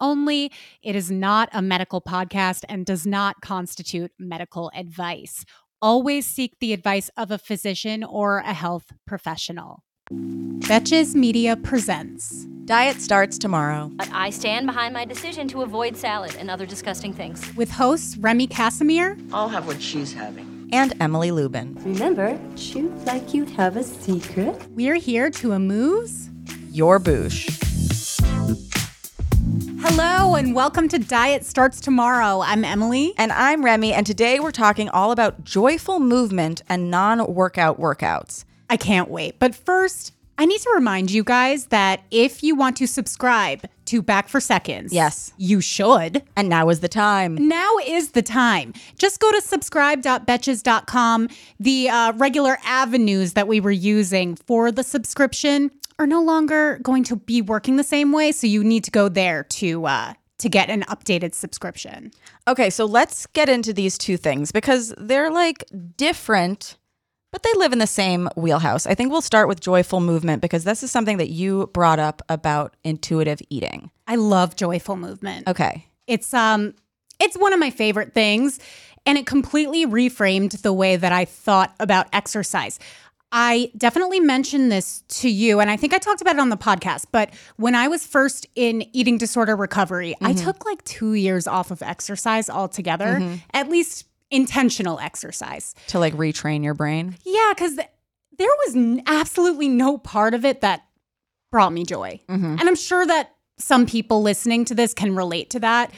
only. It is not a medical podcast and does not constitute medical advice. Always seek the advice of a physician or a health professional. Betches Media presents Diet starts tomorrow. But I stand behind my decision to avoid salad and other disgusting things. with hosts Remy Kassimir, I'll have what she's having. And Emily Lubin. Remember, shoot like you have a secret. we're here to amuse. Your boosh. Hello and welcome to Diet Starts Tomorrow. I'm Emily. And I'm Remy, and today we're talking all about joyful movement and non workout workouts. I can't wait. But first, I need to remind you guys that if you want to subscribe to Back for Seconds, Yes. you should. And now is the time. Now is the time. Just go to subscribe.betches.com. The uh, regular avenues that we were using for the subscription are no longer going to be working the same way. So you need to go there to uh, to get an updated subscription. Okay, so let's get into these two things because they're like different, but they live in the same wheelhouse. I think we'll start with joyful movement because this is something that you brought up about intuitive eating. I love joyful movement. Okay. It's um it's one of my favorite things and it completely reframed the way that I thought about exercise. I definitely mentioned this to you and I think I talked about it on the podcast, but when I was first in eating disorder recovery, I mm-hmm. took like 2 years off of exercise altogether, mm-hmm. at least intentional exercise. To like retrain your brain. Yeah, cuz there was n- absolutely no part of it that brought me joy. Mm-hmm. And I'm sure that some people listening to this can relate to that.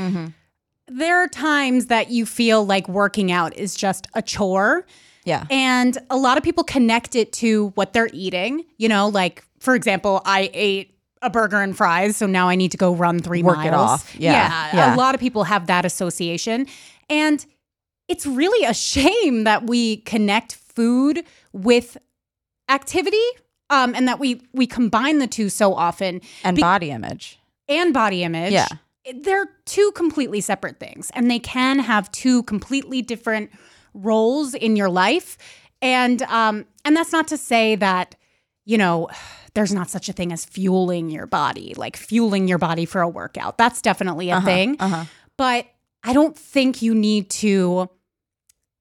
There are times that you feel like working out is just a chore. Yeah. And a lot of people connect it to what they're eating. You know, like, for example, I ate a burger and fries, so now I need to go run three Work miles. it off. Yeah. Yeah. A lot of people have that association. And it's really a shame that we connect food with activity um, and that we we combine the two so often And Be- body image. and body image. Yeah. They're two completely separate things and they can have two completely different roles in your life. And um and that's not to say that, you know, there's not such a thing as fueling your body, like fueling your body for a workout. That's definitely a thing. Uh-huh. But I don't think you need to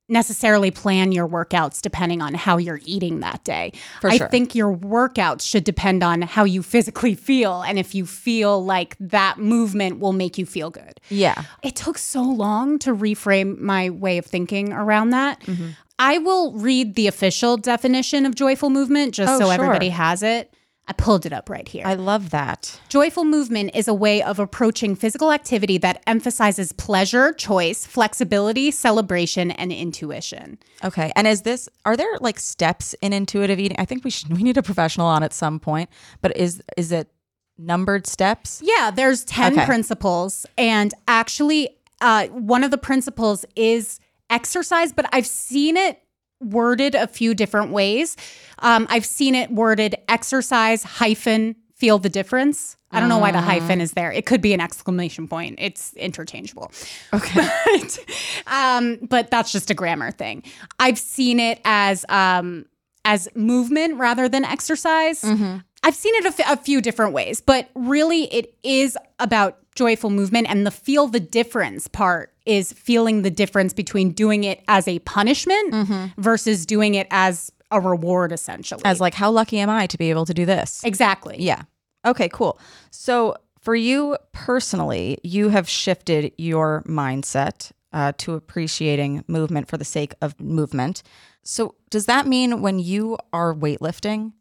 necessarily plan your workouts depending on how you're eating that day. For I sure. think your workouts should depend on how you physically feel and if you feel like that movement will make you feel good. Yeah. It took so long to reframe my way of thinking around that. Mm-hmm. I will read the official definition of joyful movement just Oh, so sure. everybody has it. I pulled it up right here. I love that. Joyful movement is a way of approaching physical activity that emphasizes pleasure, choice, flexibility, celebration, and intuition. Okay. And is this are there like steps in intuitive eating? I think we should we need a professional on at some point, but is is it numbered steps? Yeah, there's 10 Okay. principles. And actually, uh, one of the principles is exercise, but I've seen it worded a few different ways. Um, I've seen it worded exercise hyphen feel the difference. I don't know why the hyphen is there. It could be an exclamation point. It's interchangeable. Okay. but, um, but that's just a grammar thing. I've seen it as um, as movement rather than exercise. I've seen it a, f- a few different ways, but really it is about joyful movement, and the feel the difference part is feeling the difference between doing it as a punishment versus doing it as a reward, essentially. As like how lucky am I to be able to do this? exactly. Yeah. Okay, cool. So for you personally, you have shifted your mindset uh, to appreciating movement for the sake of movement. So does that mean when you are weightlifting,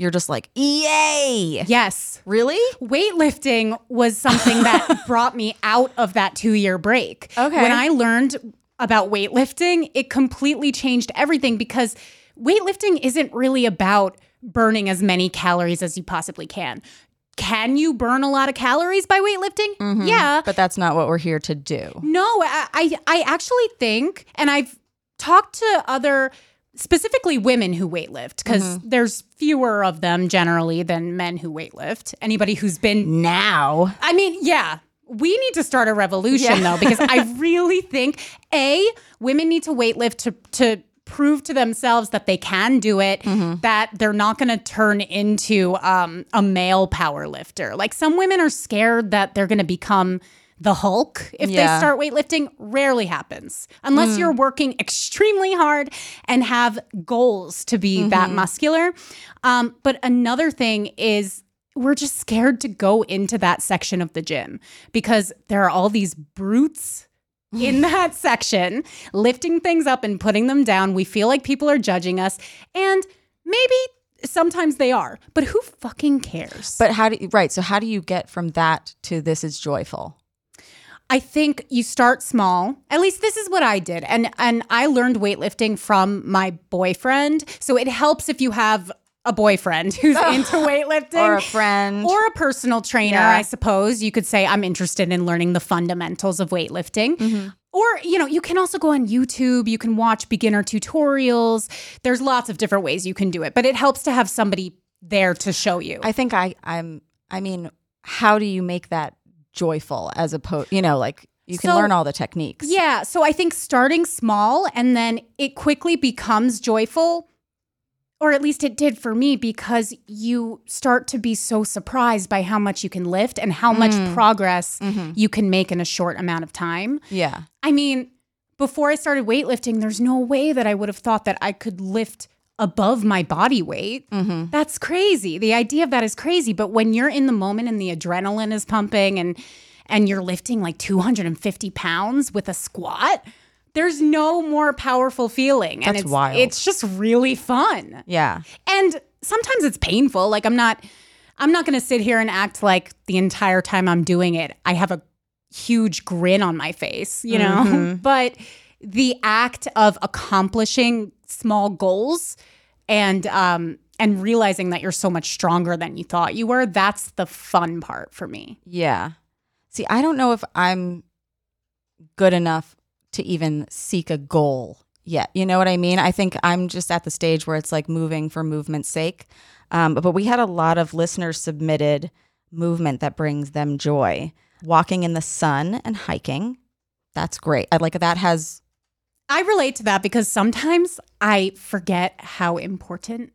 you're just like, yay? Yes. Really? weightlifting was something that brought me out of that two year break. Okay. When I learned about weightlifting, it completely changed everything because weightlifting isn't really about burning as many calories as you possibly can. Can you burn a lot of calories by weightlifting? Mm-hmm. Yeah. But that's not what we're here to do. No, I, I I actually think, and I've talked to other specifically women who weightlift because there's fewer of them generally than men who weightlift. Anybody who's been Now. I mean, yeah. We need to start a revolution though, because I really think A, women need to weightlift to to prove to themselves that they can do it, that they're not gonna turn into um, a male power lifter. Like some women are scared that they're gonna become the Hulk if Yeah. they start weightlifting. Rarely happens. Unless you're working extremely hard and have goals to be that muscular. Um, but another thing is we're just scared to go into that section of the gym because there are all these brutes in that section lifting things up and putting them down. We feel like people are judging us and maybe sometimes they are, but who fucking cares? But how do you, right? So how do you get from that to this is joyful? I think you start small. At least this is what I did. And and I learned weightlifting from my boyfriend. So it helps if you have a boyfriend who's into weightlifting Or a friend. or a personal trainer, Yeah. I suppose. You could say I'm interested in learning the fundamentals of weightlifting. Mm-hmm. Or, you know, you can also go on YouTube, you can watch beginner tutorials. There's lots of different ways you can do it, but it helps to have somebody there to show you. I think I I'm I mean, how do you make that joyful as opposed, you know, like you can So- learn all the techniques. Yeah. So I think starting small and then it quickly becomes joyful, or at least it did for me, because you start to be so surprised by how much you can lift and how much mm. progress mm-hmm. you can make in a short amount of time. Yeah. I mean, before I started weightlifting, there's no way that I would have thought that I could lift above my body weight. That's crazy. The idea of that is crazy. But when you're in the moment and the adrenaline is pumping and and you're lifting like 250 pounds with a squat, there's no more powerful feeling. and That's it's, wild. It's just really fun. Yeah. And sometimes it's painful. Like I'm not I'm not going to sit here and act like the entire time I'm doing it I have a huge grin on my face, you know? Mm-hmm. but the act of accomplishing small goals and um and realizing that you're so much stronger than you thought you were, that's the fun part for me. Yeah. See, I don't know if I'm good enough to even seek a goal yet. You know what I mean? I think I'm just at the stage where it's like moving for movement's sake. Um, but, we had a lot of listeners submitted movement that brings them joy. Walking in the sun and hiking. That's great. I like that has I relate to that because sometimes I forget how important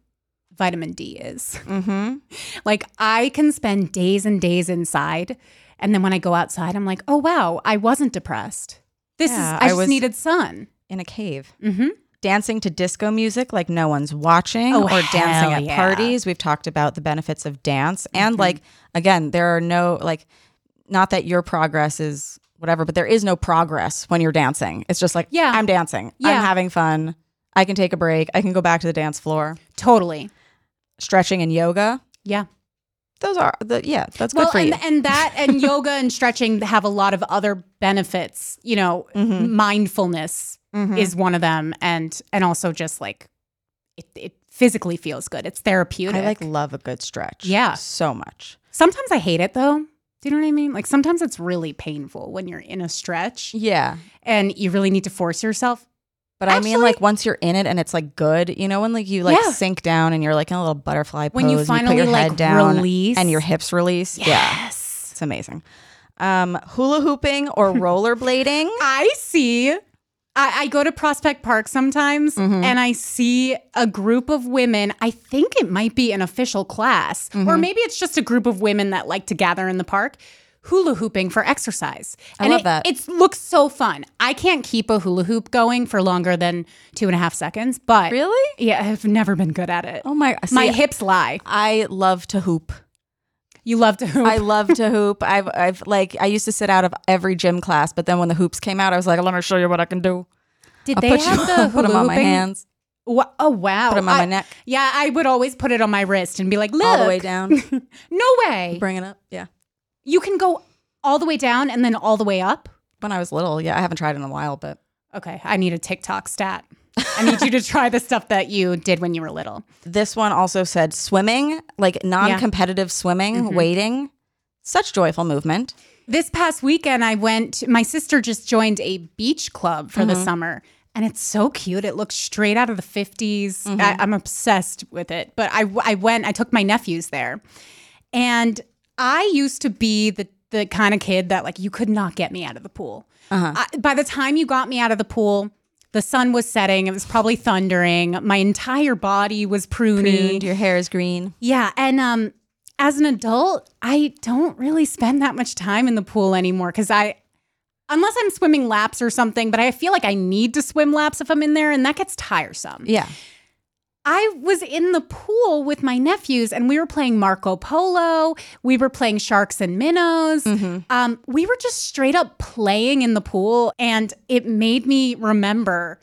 vitamin D is. mm-hmm. Like I can spend days and days inside, and then when I go outside, I'm like, oh wow, I wasn't depressed. This Yeah, is I, I just needed sun. in a cave. Mm-hmm. dancing to disco music like no one's watching Oh, or dancing at yeah. parties. We've talked about the benefits of dance. And like, again, there are no, like, not that your progress is whatever, but there is no progress when you're dancing. It's just like, Yeah. I'm dancing. Yeah. I'm having fun. I can take a break. I can go back to the dance floor. Totally. Stretching and yoga. Yeah. Those are the, yeah, that's good Well, for and, you. and that and yoga and stretching have a lot of other benefits. You know, Mm-hmm. mindfulness is one of them, and and also just like it, it physically feels good. It's therapeutic. I like love a good stretch. Yeah. So much. Sometimes I hate it though. Do you know what I mean? Like sometimes it's really painful when you're in a stretch Yeah. and you really need to force yourself. But I mean, like once you're in it and it's like good, you know, when like you like Yeah. sink down and you're like in a little butterfly pose, When you finally, put your like, head down release. and your hips release. Yeah, Yes. it's amazing. Um, hula hooping or rollerblading. I see. I, I go to Prospect Park sometimes Mm-hmm. and I see a group of women. I think it might be an official class, Mm-hmm. or maybe it's just a group of women that like to gather in the park. Hula hooping for exercise. I and love it, that. It looks so fun. I can't keep a hula hoop going for longer than two and a half seconds, but Really? Yeah, I've never been good at it. Oh my! See, My hips lie. I love to hoop. You love to hoop. I love to hoop. I've, I've like, I used to sit out of every gym class, but then when the hoops came out, I was like, let me show you what I can do. Did I'll they put, have you, the put them on my hands, oh wow! put them on my neck, Yeah, I would always put it on my wrist and be like, "Look, all the way down. no way! Bring it up. Yeah. You can go all the way down and then all the way up." When I was little, yeah, I haven't tried in a while, but Okay, I need a TikTok stat. I need you to try the stuff that you did when you were little. This one also said swimming, like non competitive swimming, mm-hmm. wading. Such joyful movement. This past weekend, I went, my sister just joined a beach club for the mm-hmm. summer. And it's so cute. It looks straight out of the 50s. Mm-hmm. I, I'm obsessed with it. But I, I went, I took my nephews there. And I used to be the, the kind of kid that, like, you could not get me out of the pool. Uh-huh. I, by the time you got me out of the pool, the sun was setting. It was probably thundering. My entire body was pruny. Pruned, your hair is green. Yeah, and um as an adult, I don't really spend that much time in the pool anymore cuz I unless I'm swimming laps or something, but I feel like I need to swim laps if I'm in there and that gets tiresome. Yeah. I was in the pool with my nephews and we were playing Marco Polo. We were playing Sharks and Minnows. Um, we were just straight up playing in the pool. And it made me remember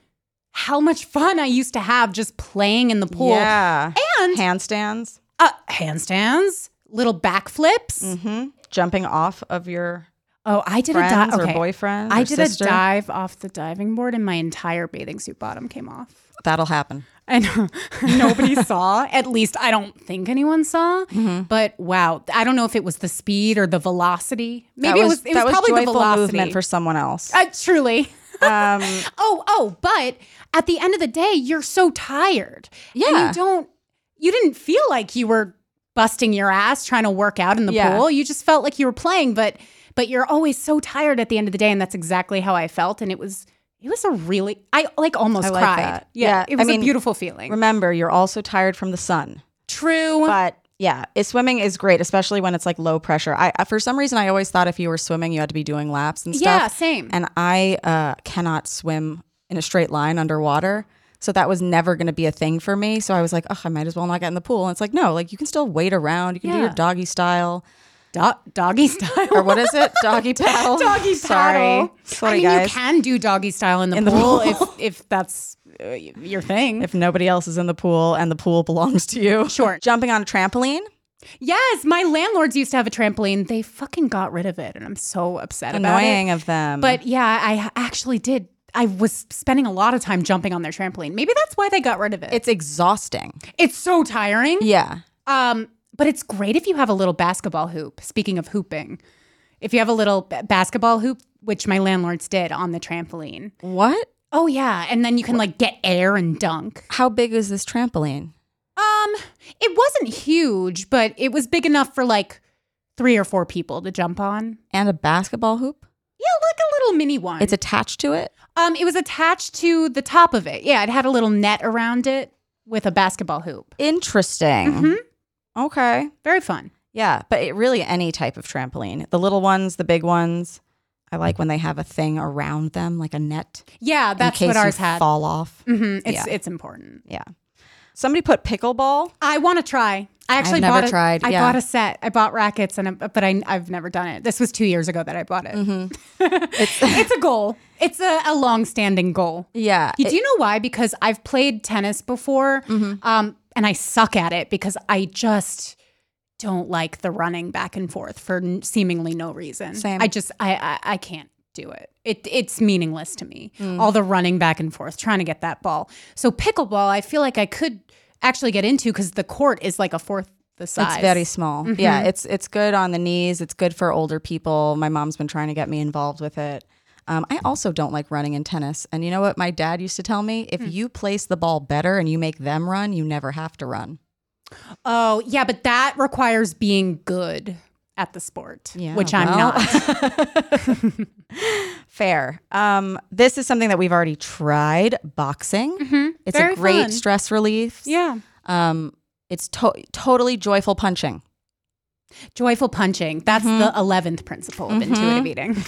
how much fun I used to have just playing in the pool. Yeah. And Handstands, uh, handstands, little backflips. mm-hmm. jumping off of your Oh, I did friends a dive. or boyfriend. I or did sister. a dive off the diving board and my entire bathing suit bottom came off. That'll happen. And nobody saw. At least I don't think anyone saw. Mm-hmm. But wow, I don't know if it was the speed or the velocity. Maybe that it was. It was, that probably the velocity. movement for someone else. uh, truly. Um, Oh, oh, but at the end of the day, you're so tired. And Yeah. you don't. You didn't feel like you were busting your ass trying to work out in the Yeah. pool. You just felt like you were playing, but but you're always so tired at the end of the day, and that's exactly how I felt. And it was. It was a really, I like almost I like cried. that. Yeah, Yeah, it I was mean, a beautiful feeling. remember, you're also tired from the sun. True. But yeah, swimming is great, especially when it's like low pressure. I I- for some reason I always thought if you were swimming, you had to be doing laps and stuff. Yeah, same. And I uh, cannot swim in a straight line underwater. So that was never going to be a thing for me. So I was like, oh, I might as well not get in the pool. And it's like, no, like you can still wait around. You can do your doggy style. Do- doggy style. Or what is it? Doggy paddle? doggy Sorry. paddle. Sorry, I mean, guys. you can do doggy style in the In the pool, pool. if if that's uh, your thing. If nobody else is in the pool and the pool belongs to you. Sure. Jumping on a trampoline. yes, my landlords used to have a trampoline. They fucking got rid of it, and I'm so upset Annoying about it. of them. But yeah, I actually did. I was spending a lot of time jumping on their trampoline. Maybe that's why they got rid of it. it's exhausting. it's so tiring. Yeah. Um, but it's great if you have a little basketball hoop. Speaking of hooping, if you have a little b- basketball hoop, which my landlords did on the trampoline. What? Oh yeah, and then you can like get air and dunk. How big is this trampoline? Um, it wasn't huge, but it was big enough for like three or four people to jump on. And a basketball hoop? Yeah, like a little mini one. It's attached to it? um, it was attached to the top of it. Yeah, it had a little net around it with a basketball hoop. Interesting. Mhm. Okay. Very fun. Yeah, but it really any type of trampoline. The little ones, the big ones. I like when they have a thing around them, like a net. Yeah, that's what ours had. Fall off. hmm It's Yeah. it's important. Yeah. Somebody put pickleball. I want to try. I actually never bought a, tried, I yeah. bought a set. I bought rackets, and a, but I, I've never done it. This was two years ago that I bought it. Mm-hmm. it's, a goal. It's a, a long-standing goal. Yeah. Do you know why? Because I've played tennis before, Mm-hmm. um, and I suck at it because I just don't like the running back and forth for n- seemingly no reason. Same. I just I, I I can't do it. It it's meaningless to me. Mm. All the running back and forth trying to get that ball. So pickleball, I feel like I could actually get into because the court is like a fourth the size. It's very small. Yeah, it's it's good on the knees. It's good for older people. My mom's been trying to get me involved with it. Um, I also don't like running in tennis. And you know what my dad used to tell me? If Hmm. you place the ball better and you make them run, you never have to run. Oh yeah, but that requires being good at the sport, Yeah, which I'm well. not. Fair. Um, this is something that we've already tried boxing. It's Mm-hmm. Very a great fun. stress relief. yeah. Um, it's to- totally joyful punching. Joyful punching. That's Mm-hmm. the 11th principle of intuitive eating.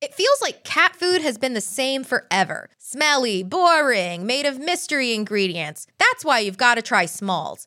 It feels like cat food has been the same forever. Smelly, boring, made of mystery ingredients. That's why you've got to try Smalls.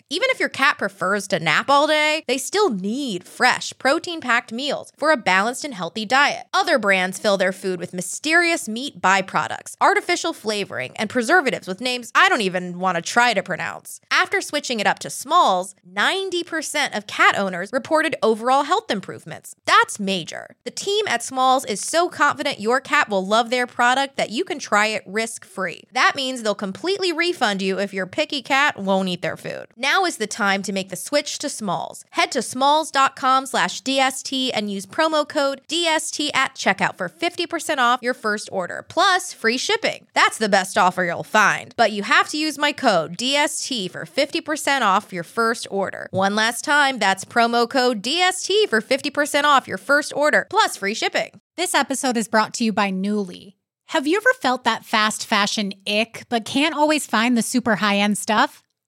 Even if your cat prefers to nap all day, they still need fresh, protein packed meals for a balanced and healthy diet. Other brands fill their food with mysterious meat byproducts, artificial flavoring, and preservatives with names I don't even want to try to pronounce. After switching it up to Smalls, 90% of cat owners reported overall health improvements. That's major. The team at Smalls is so confident your cat will love their product that you can try it risk free. That means they'll completely refund you if your picky cat won't eat their food. Now is the time to make the switch to Smalls. Head to smalls.com slash DST and use promo code DST at checkout for 50% off your first order, plus free shipping. That's the best offer you'll find. But you have to use my code DST for 50% off your first order. One last time, that's promo code DST for 50% off your first order, plus free shipping. This episode is brought to you by Nuuly. Have you ever felt that fast fashion ick, but can't always find the super high end stuff?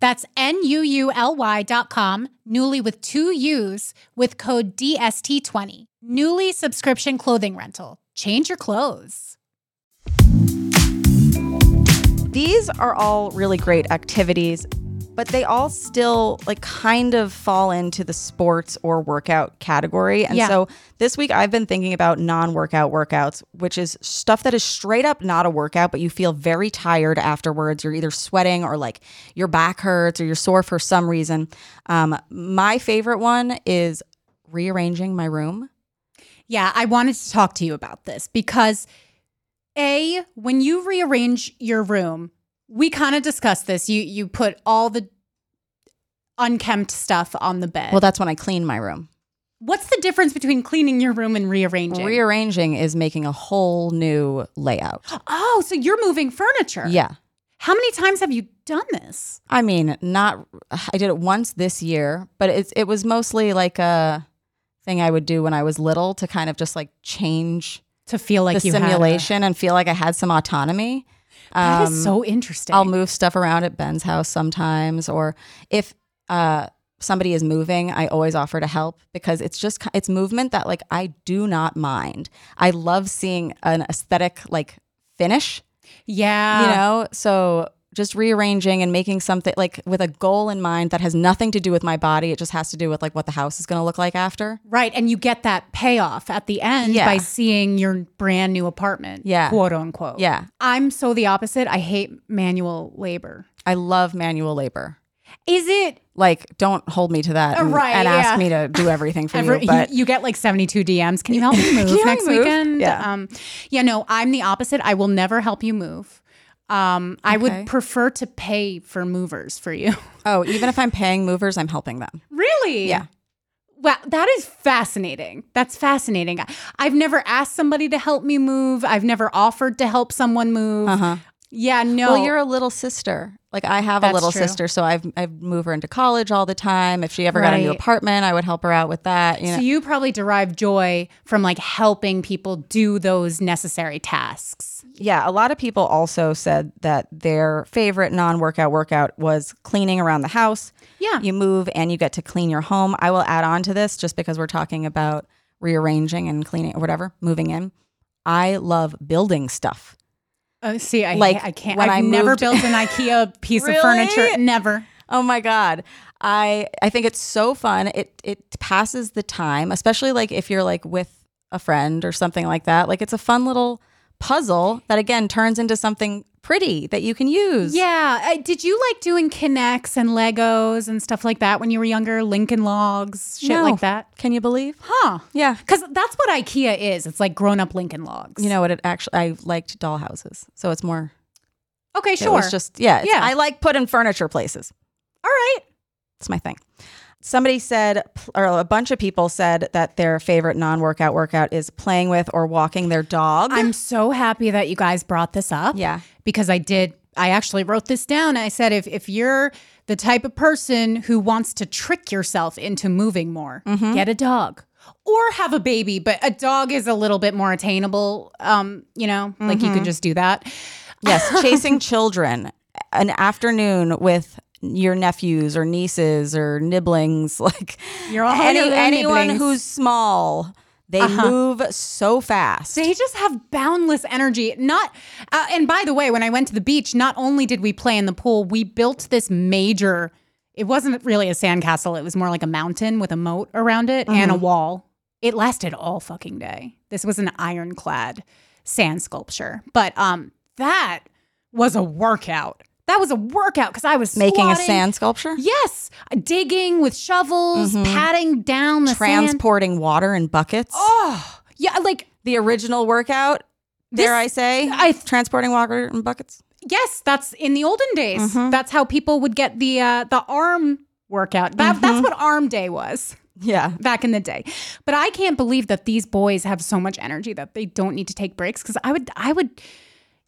That's N-U-U-L-Y dot com, Nuuly with two U's with code DST20. Nuuly subscription clothing rental. Change your clothes. These are all really great activities, but they all still like kind of fall into the sports or workout category. And Yeah. so this week I've been thinking about non-workout workouts, which is stuff that is straight up not a workout, but you feel very tired afterwards. You're either sweating or like your back hurts or you're sore for some reason. Um, my favorite one is rearranging my room. Yeah, I wanted to talk to you about this because A, when you rearrange your room, we kind of discussed this. You you put all the unkempt stuff on the bed. Well, that's when I clean my room. What's the difference between cleaning your room and rearranging? Rearranging is making a whole new layout. oh, so you're moving furniture. Yeah. How many times have you done this? I mean, not I did it once this year, but it's it was mostly like a thing I would do when I was little to kind of just like change To feel like the you had a- simulation and feel like I had some autonomy. That is Um, so interesting. I'll move stuff around at Ben's house sometimes, or if uh, somebody is moving, I always offer to help because it's just it's movement that like I do not mind. I love seeing an aesthetic like finish, yeah. you know. So just rearranging and making something like with a goal in mind that has nothing to do with my body. It just has to do with like what the house is going to look like after. Right. And you get that payoff at the end Yeah. by seeing your brand new apartment. Yeah. Quote unquote. Yeah, I'm so the opposite. I hate manual labor. I love manual labor. Is it Like, don't hold me to that Uh, and, right, and yeah. ask me to do everything for ever, you. But you, you get like 72 DMs. Can you help me move Can you help next move? weekend? Yeah. Um, yeah, no, I'm the opposite. I will never help you move. Um, I Okay. would prefer to pay for movers for you. oh, even if I'm paying movers, I'm helping them. really? Yeah. Wow, that is fascinating. That's fascinating. I've never asked somebody to help me move. I've never offered to help someone move. Uh huh. Yeah, no. Well, you're a little sister, Like I have That's a little true. sister, so I've I've moved her into college all the time. If she ever got a new apartment, I would help her out with that. You know, So you probably derive joy from like helping people do those necessary tasks. Yeah, a lot of people also said that their favorite non workout workout was cleaning around the house. Yeah. You move and you get to clean your home. I will add on to this just because we're talking about rearranging and cleaning or whatever, moving in. I love building stuff. Uh, see, I Like, I can't. I've never moved- built an IKEA piece Really? of furniture. Never. Oh my god. I I think it's so fun. It it passes the time, especially like if you're like with a friend or something like that. Like it's a fun little puzzle that again turns into something pretty that you can use. Yeah. Uh, did you like doing K'NEX and Legos and stuff like that when you were younger? Lincoln Logs, shit No. like that. Can you believe? Huh. Yeah. Because that's what IKEA is. It's like grown up Lincoln Logs. You know what? It actually, I liked dollhouses. so it's more. Okay, It sure. was just yeah, it's- Yeah. I like putting furniture places. All right. It's my thing. Somebody said, or a bunch of people said that their favorite non-workout workout is playing with or walking their dog. I'm so happy that you guys brought this up. Yeah. Because I did, I actually wrote this down. I said, if, if you're the type of person who wants to trick yourself into moving more, Mm-hmm. get a dog or have a baby. But a dog is a little bit more attainable. Um, you know, like Mm-hmm. you can just do that. yes, chasing children, an afternoon with your nephews or nieces or nibblings, like You're all any, anyone nibblings. who's small. They move so fast. They just have boundless energy. Not, uh, and by the way, when I went to the beach, not only did we play in the pool, we built this major. It wasn't really a sandcastle. It was more like a mountain with a moat around it and a wall. It lasted all fucking day. This was an ironclad sand sculpture, but um, that was a workout. That was a workout because I was Making a sand sculpture, Yes, digging with shovels, patting down the sand. transporting water in buckets. Oh, yeah, like the original workout. dare I say? I- transporting water in buckets. Yes, that's in the olden days. Mm-hmm. That's how people would get the uh, the arm workout. That, Mm-hmm. That's what arm day was Yeah. back in the day. But I can't believe that these boys have so much energy that they don't need to take breaks. Because I would, I would,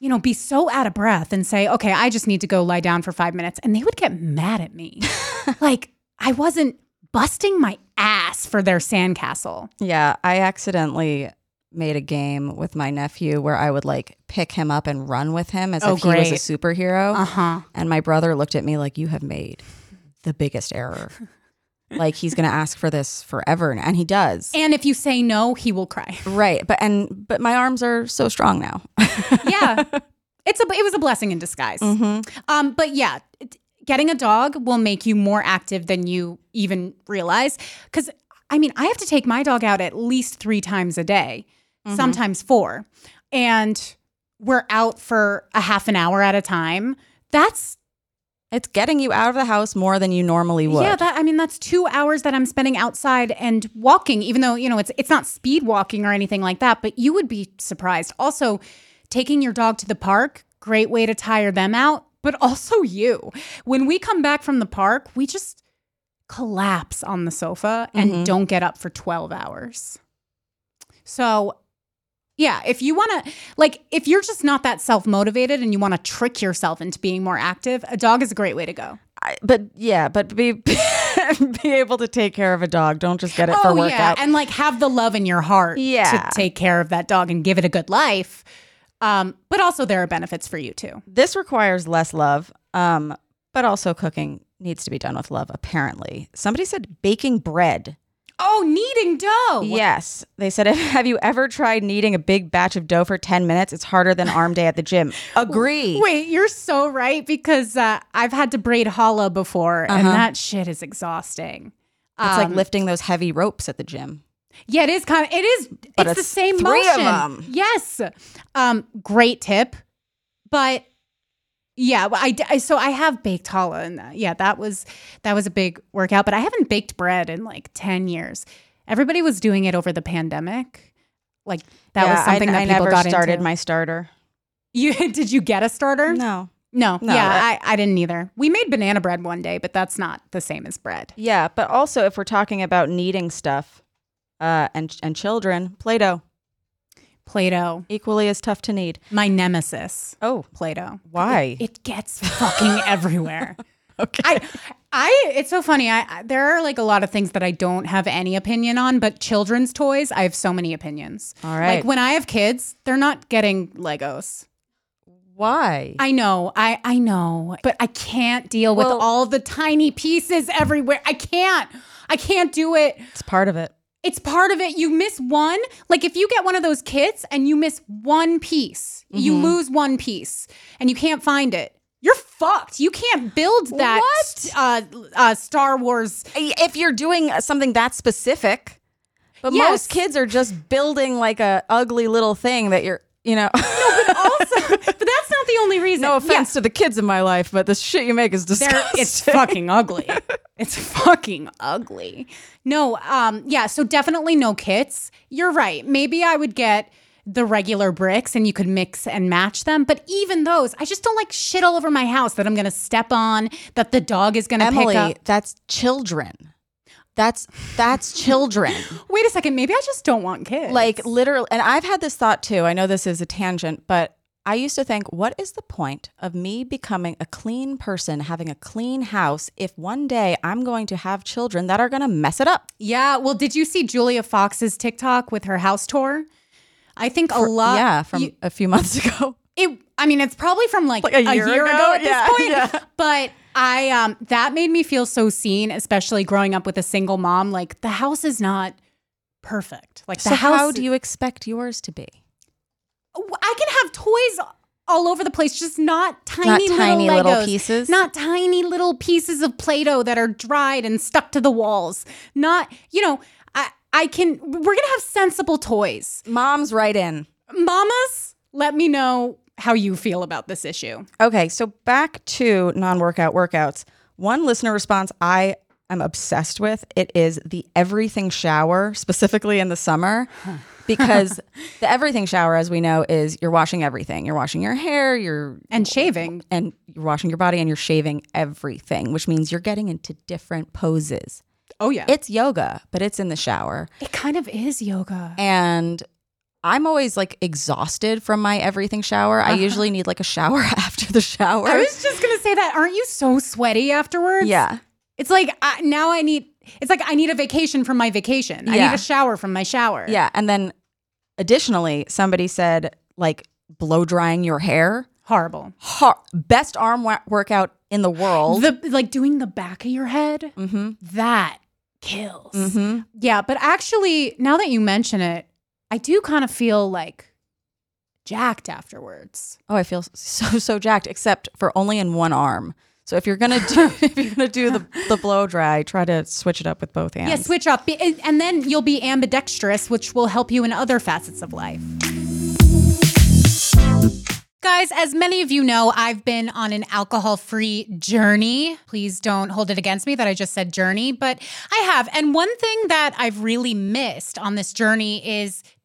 you know, be so out of breath and say, "Okay, I just need to go lie down for five minutes," and they would get mad at me, like I wasn't busting my ass for their sandcastle. Yeah. I accidentally made a game with my nephew where I would like pick him up and run with him as Oh, if he was a superhero. Uh huh. And my brother looked at me like, You have made the biggest error. like he's gonna ask for this forever. And he does. And if you say no, he will cry. right. But and but my arms are so strong now. yeah it's a it was a blessing in disguise um but yeah getting a dog will make you more active than you even realize because i mean i have to take my dog out at least three times a day sometimes four and we're out for a half an hour at a time that's it's getting you out of the house more than you normally would. yeah that i mean that's two hours that i'm spending outside and walking even though you know it's it's not speed walking or anything like that but you would be surprised. Also taking your dog to the park great way to tire them out but also you. When we come back from the park we just collapse on the sofa and mm-hmm. don't get up for 12 hours. So yeah, if you want to, like, if you're just not that self motivated and you want to trick yourself into being more active, a dog is a great way to go. I, but yeah, but be be able to take care of a dog. Don't just get it for workout. Oh, and like have the love in your heart Yeah. to take care of that dog and give it a good life. Um, but also there are benefits for you too. this requires less love, um, but also cooking needs to be done with love. Apparently, somebody said baking bread. Oh, kneading dough. Yes, they said. Have you ever tried kneading a big batch of dough for ten minutes? It's harder than arm day at the gym. Agree. Wait, you're so right because uh, I've had to braid challah before, and that shit is exhausting. It's like Um, lifting those heavy ropes at the gym. Yeah, it is kind of. It is. But it's, the it's same three of motion. 'em. Yes. Um. Great tip, but yeah. well, I, I- so I have baked challah, and yeah, that was that was a big workout. But I haven't baked bread in like ten years. Everybody was doing it over the pandemic. Like that was something I, that I people never got started into. my starter. you did you get a starter? No. No. No, yeah, that- I, I didn't either. We made banana bread one day, but that's not the same as bread. Yeah, but also if we're talking about kneading stuff, uh, and and children, Play-Doh. Play-Doh. Equally as tough to need. My nemesis. Oh, Play-Doh. why? It, it gets fucking everywhere. okay. I, I, it's so funny. I, I, there are like a lot of things that I don't have any opinion on, but children's toys, I have so many opinions. All right. Like when I have kids, they're not getting Legos. why? I know, I, I know, but I can't deal with all the tiny pieces everywhere. I can't. I can't do it. it's part of it. It's part of it. You miss one. Like if you get one of those kits and you miss one piece, you Mm-hmm. lose one piece and you can't find it. You're fucked. You can't build that What? Uh, uh, Star Wars. If you're doing something that specific, but Yes. most kids are just building like a ugly little thing that you're, you know. Also, but that's not the only reason. no offense to the kids in my life, but the shit you make is Yeah, they're- disgusting. it's fucking ugly. It's fucking ugly. No, um, yeah. So definitely no kits. You're right. Maybe I would get the regular bricks and you could mix and match them. But even those, I just don't like shit all over my house that I'm gonna step on, that the dog is gonna Emily, pick up. that's children. That's that's children. Wait a second, maybe I just don't want kids. like literally and I've had this thought too. I know this is a tangent, but I used to think, what is the point of me becoming a clean person, having a clean house, if one day I'm going to have children that are going to mess it up? yeah. Well, did you see Julia Fox's TikTok with her house tour? I think a lot. yeah, from you- a few months ago. it i mean it's probably from like, Like a a, year year, ago? ago, at Yeah, this point yeah. but i um that made me feel so seen especially growing up with a single mom like the house is not perfect like the so house how do you expect yours to be? I can have toys all over the place just not tiny, tiny little, little Legos, pieces? not tiny little pieces of play-doh that are dried and stuck to the walls not you know i i can we're gonna have sensible toys Mom's right in. mamas let me know how you feel about this issue Okay, so back to non-workout workouts. One listener response I am obsessed with it is the everything shower, specifically in the summer, because the everything shower, as we know, is you're washing everything. You're washing your hair, you're and shaving and you're washing your body, and you're shaving everything, which means you're getting into different poses. Oh yeah. It's yoga, but it's in the shower, It kind of is yoga. and I'm always like exhausted from my everything shower. I uh-huh. usually need like a shower after the shower. I was just gonna say that. Aren't you so sweaty afterwards? yeah. It's like I, now I need. It's like I need a vacation from my vacation. Yeah. I need a shower from my shower. Yeah. And then additionally, somebody said like blow drying your hair. Horrible. Har- best arm wa- workout in the world. The like doing the back of your head. mm-hmm. That kills. Mm-hmm. Yeah, but actually, now that you mention it, I do kind of feel like jacked afterwards. Oh, I feel so so jacked, except for only in one arm. So if you're gonna do if you're gonna do the the blow dry, try to switch it up with both hands. Yeah, switch up, and then you'll be ambidextrous, which will help you in other facets of life. Guys, as many of you know, I've been on an alcohol free journey. Please don't hold it against me that I just said journey, but I have. And one thing that I've really missed on this journey is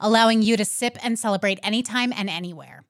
allowing you to sip and celebrate anytime and anywhere.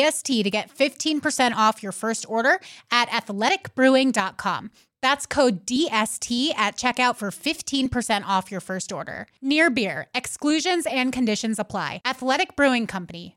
DST to get 15% off your first order at athleticbrewing.com. That's code DST at checkout for 15% off your first order. Near Beer, exclusions and conditions apply. Athletic Brewing Company,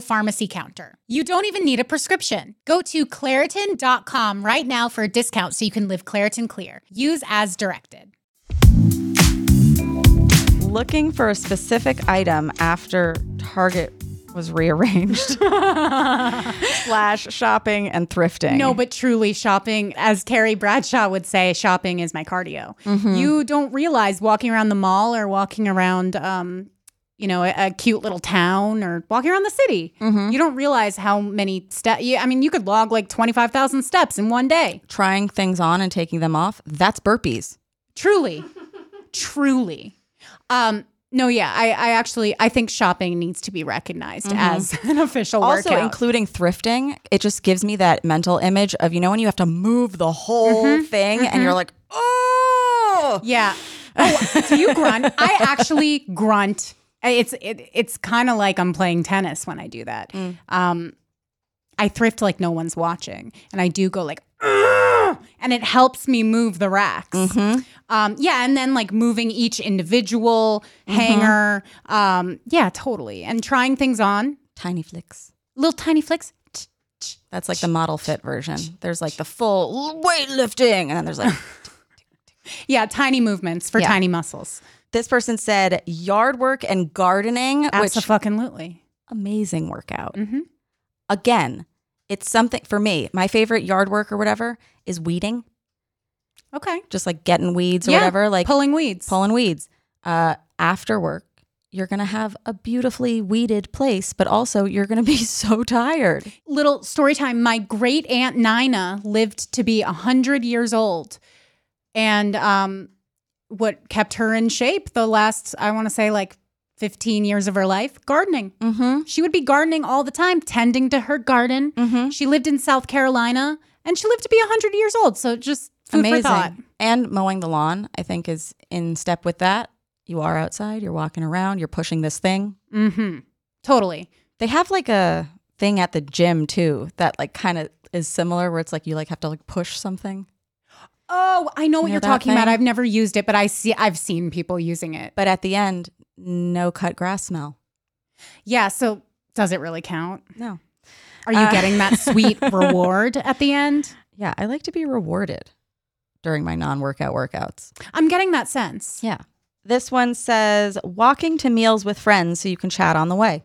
pharmacy counter. You don't even need a prescription. Go to Claritin.com right now for a discount so you can live Claritin Clear. Use as directed. Looking for a specific item after Target was rearranged slash shopping and thrifting. No, but truly, shopping, as Carrie Bradshaw would say, shopping is my cardio. You don't realize walking around the mall or walking around, um, you know, a, a cute little town or walking around the city. Mm-hmm. You don't realize how many steps. I mean, you could log like twenty five thousand steps in one day. trying things on and taking them off, that's burpees. Truly, truly. Um, no, yeah, I, I actually I think shopping needs to be recognized mm-hmm. as an official Also, workout. including thrifting, it just gives me that mental image of, you know, when you have to move the whole mm-hmm. thing and you're like, oh, Yeah. Oh, do you grunt? I actually grunt. It's it, it's kind of like I'm playing tennis when I do that. Um, I thrift like no one's watching, and I do go like, "Ugh," and it helps me move the racks. Um, yeah, and then like moving each individual hanger. Um, yeah, totally, and trying things on. tiny flicks. Little tiny flicks. That's like the model fit version. There's like the full weightlifting, and then there's like Yeah, tiny movements for Yeah. tiny muscles. This person said yard work and gardening, which Absolutely. amazing workout. Mhm. Again, it's something for me. My favorite yard work or whatever is weeding, Okay. just like getting weeds or yeah, whatever, like pulling weeds. pulling weeds. Uh, after work, you're gonna have a beautifully weeded place, but also you're gonna be so tired. little story time my great aunt nina lived to be 100 years old and um what kept her in shape the last i want to say like 15 years of her life gardening Mm-hmm. she would be gardening all the time tending to her garden Mm-hmm. she lived in south carolina and she lived to be 100 years old so just food for thought Amazing. And mowing the lawn, I think, is in step with that. You are outside, you're walking around, you're pushing this thing. mm-hmm totally They have like a thing at the gym too that like kind of is similar where it's like you like have to like push something. Oh i know what you're that talking about i've never used it but i see i've seen people using it But at the end, no cut grass smell. yeah so does it really count No. Are you Uh, getting that sweet reward at the end? Yeah, I like to be rewarded during my non-workout workouts. I'm getting that sense. Yeah. This one says walking to meals with friends so you can chat on the way.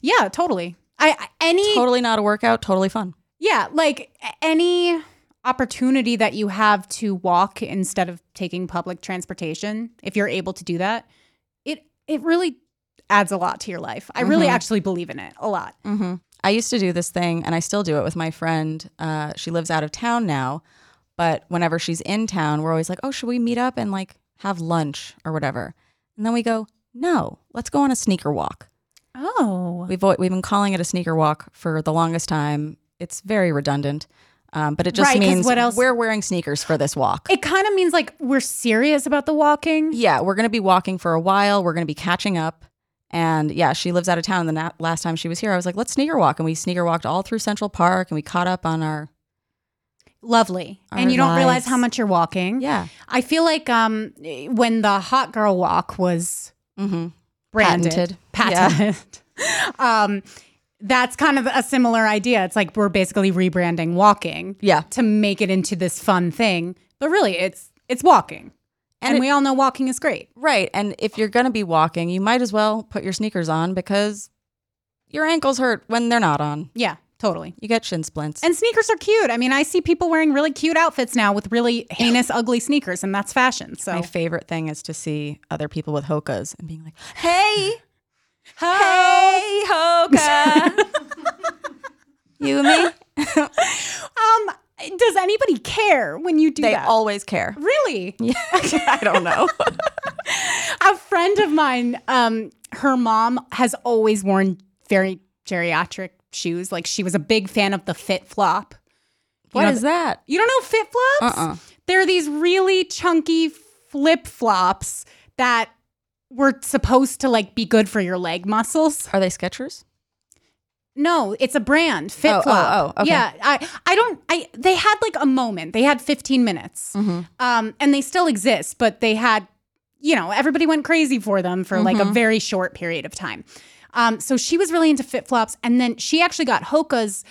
Yeah, totally. I- any Totally not a workout, totally fun. yeah, like any opportunity that you have to walk instead of taking public transportation, if you're able to do that, it it really adds a lot to your life. I really Mhm. actually believe in it a lot. Mm-hmm. I used to do this thing, and I still do it with my friend. Uh, she lives out of town now, but whenever she's in town, we're always like, "Oh, should we meet up and like have lunch or whatever?" And then we go, "No, let's go on a sneaker walk." Oh. We've we've been calling it a sneaker walk for the longest time. It's very redundant, um, but it just Right, means what else- we're wearing sneakers for this walk. It kind of means like we're serious about the walking. yeah, we're gonna be walking for a while. We're gonna be catching up. And yeah, she lives out of town. And The na- last time she was here, I was like, let's sneaker walk. And we sneaker walked all through Central Park and we caught up on our lovely, Our and you don't realize how much you're walking. Yeah. I feel like um when the hot girl walk was Mm-hmm. branded, Patented. patented, um, that's kind of a similar idea. It's like we're basically rebranding walking, Yeah. to make it into this fun thing, but really it's it's walking, and, And it- we all know walking is great. Right. And if you're going to be walking, you might as well put your sneakers on because your ankles hurt when they're not on. Yeah, totally. You get shin splints. And sneakers are cute. I mean, I see people wearing really cute outfits now with really heinous, ugly sneakers, and that's fashion. So, My favorite thing is to see other people with hokas and being like, "Hey, Ho! hey, hoka." you and me? um, does anybody care when you do They that? always care. really? Yeah, I don't know. a friend of mine, um, her mom has always worn very geriatric shoes. Like she was a big fan of the Fit Flop. What know is that? You don't know Fit Flops? Uh-uh. They're these really chunky flip flops that were supposed to like be good for your leg muscles. Are they Skechers? No, it's a brand, Fit Oh, oh, Flop. oh, okay. Yeah, I, I don't. I they had like a moment. They had 15 minutes, Mm-hmm. um, and they still exist, but they had, you know, everybody went crazy for them for like a Mm-hmm. very short period of time. Um, so she was really into Fit Flops, and then she actually got Hoka's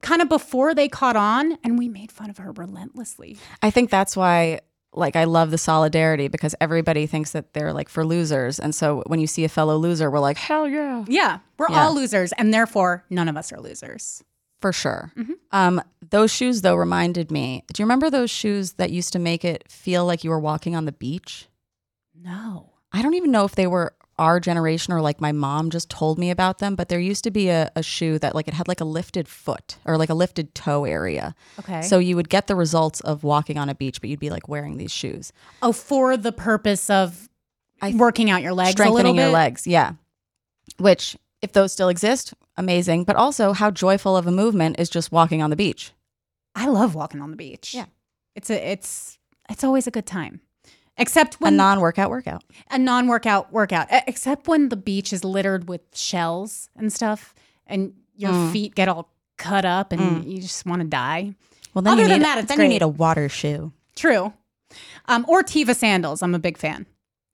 kind of before they caught on, and we made fun of her relentlessly. I think that's why like I love the solidarity because everybody thinks that they're like for losers. And so when you see a fellow loser, we're like, hell yeah. Yeah, we're Yeah. all losers, and therefore none of us are losers. For sure. Mm-hmm. Um, those shoes though reminded me. Do you remember those shoes that used to make it feel like you were walking on the beach? No. I don't even know if they were our generation or like my mom just told me about them, but there used to be a, a shoe that like it had like a lifted foot or like a lifted toe area. Okay. So you would get the results of walking on a beach, but you'd be like wearing these shoes. oh, for the purpose of I- working out your legs, a little strengthening bit. your legs. Yeah. Which, if those still exist, amazing. But also, how joyful of a movement is just walking on the beach. I love walking on the beach. Yeah. It's a it's it's always a good time. Except when A non workout workout. a non-workout workout. Except when the beach is littered with shells and stuff and your Mm. feet get all cut up and you just want to die. Well, then Other you than need, that, it's then great. you need a water shoe. True. Um, or Teva sandals. I'm a big fan.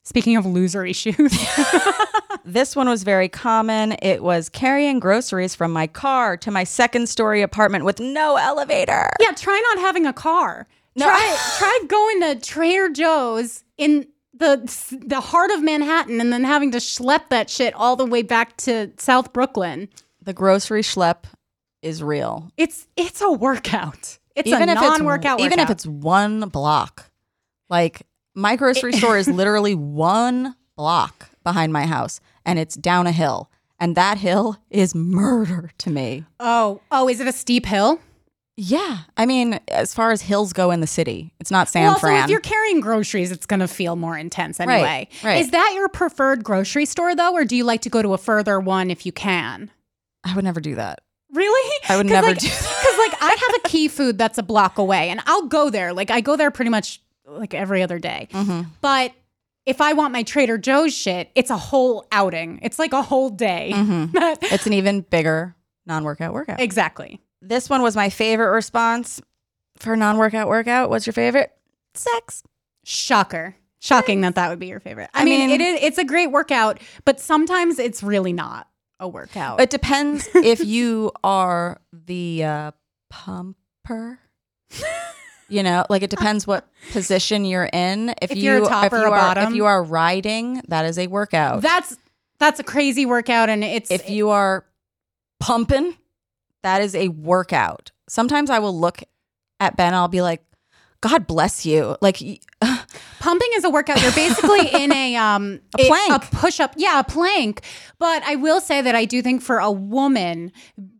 Speaking of losery shoes. This one was very common. It was carrying groceries from my car to my second story apartment with no elevator. yeah, try not having a car. Try try going to Trader Joe's in the the heart of Manhattan and then having to schlep that shit all the way back to South Brooklyn. The grocery schlep is real. It's it's a workout. It's even a if non-workout it's even if it's one block. Like my grocery store is literally one block behind my house and it's down a hill. And that hill is murder to me. oh oh is it a steep hill? Yeah. I mean, as far as hills go in the city, it's not San well, Fran. so if you're carrying groceries, it's going to feel more intense anyway. right. Is that your preferred grocery store though, or do you like to go to a further one if you can? I would never do that. Really? I would never like, do that. Because like I have a key food that's a block away, and I'll go there. Like I go there pretty much like every other day. Mm-hmm. But if I want my Trader Joe's shit, it's a whole outing. It's like a whole day. Mm-hmm. It's an even bigger non workout workout. exactly. This one was my favorite response for non workout workout. What's your favorite? Sex. Shocker. Shocking that that would be your favorite. I, I mean, mean- it is. It's a great workout, but sometimes it's really not a workout. It depends if you are the uh, pumper. You know, like it depends what position you're in. If, If you, you're a top if or a are, bottom. if you are riding, that is a workout. that's that's a crazy workout, and it's if you are pumping, that is a workout. Sometimes I will look at Ben, I'll be like, God bless you. Like, Pumping is a workout. You're basically in a um A plank. a push up. Yeah, a plank. But I will say that I do think for a woman,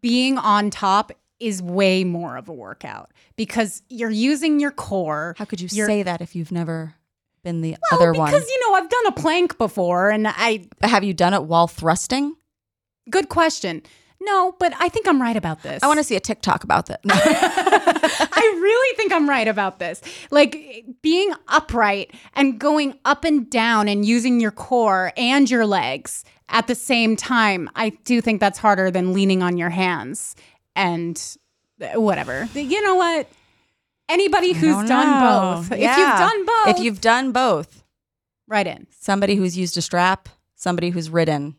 being on top is way more of a workout because you're using your core. how could you say that if you've never been the Well, other because one? Because you know I've done a plank before, and I Have you done it while thrusting? good question. No, but I think I'm right about this. I want to see a TikTok about that. I really think I'm right about this. Like being upright and going up and down and using your core and your legs at the same time. I do think that's harder than leaning on your hands and uh, whatever. You know what? Anybody who's done both. If you've done both, If you've done both, right in. somebody who's used a strap, somebody who's ridden,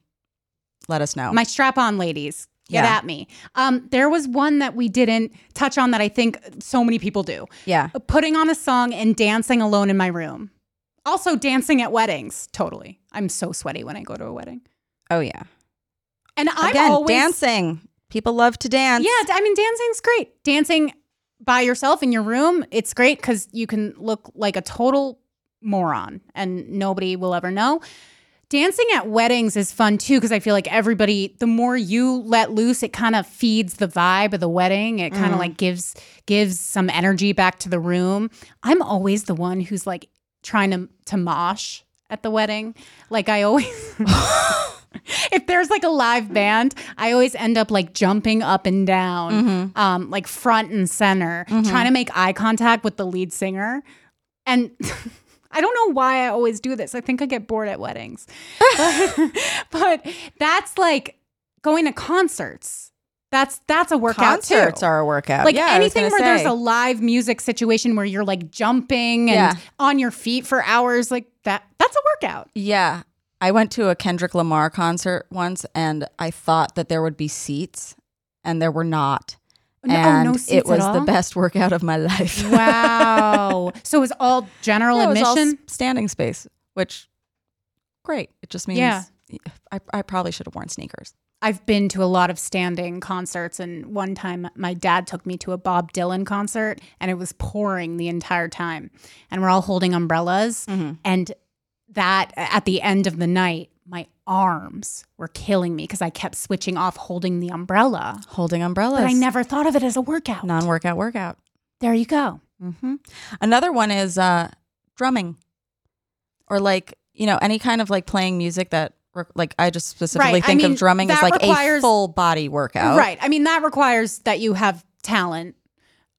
let us know. My strap on ladies. Get Yeah. at me. Um, there was one that we didn't touch on that I think so many people do. yeah. Putting on a song and dancing alone in my room. Also dancing at weddings. Totally. I'm so sweaty when I go to a wedding. Oh yeah. And I'm Again, always dancing. People love to dance. Yeah, I mean dancing's great. Dancing by yourself in your room, it's great cuz you can look like a total moron and nobody will ever know. Dancing at weddings is fun too because I feel like everybody the more you let loose it kind of feeds the vibe of the wedding. It kind of mm. like gives gives some energy back to the room. I'm always the one who's like trying to to mosh at the wedding. Like I always if there's like a live band, I always end up like jumping up and down, mm-hmm. um, like front and center, mm-hmm. trying to make eye contact with the lead singer. And I don't know why I always do this. I think I get bored at weddings. but, but that's like going to concerts. That's that's a workout Concerts too. are a workout. like Yeah, anything where there's a live music situation where you're like jumping and Yeah. on your feet for hours, like that. That's a workout. Yeah. I went to a Kendrick Lamar concert once and I thought that there would be seats and there were not. No- oh, and no it was the best workout of my life. Wow. so it was all general was all admission? standing space, which great. It just means Yeah. I, I probably should have worn sneakers. I've been to a lot of standing concerts, and one time my dad took me to a Bob Dylan concert, and it was pouring the entire time, and we're all holding umbrellas, Mm-hmm. and that at the end of the night, my arms were killing me because I kept switching off holding the umbrella, Holding umbrellas. but I never thought of it as a workout. non workout workout. there you go. hmm Another one is uh, drumming, or like you know any kind of like playing music that like I just specifically Right, I think mean, of drumming as like a full body workout. Right. I mean, that requires that you have talent,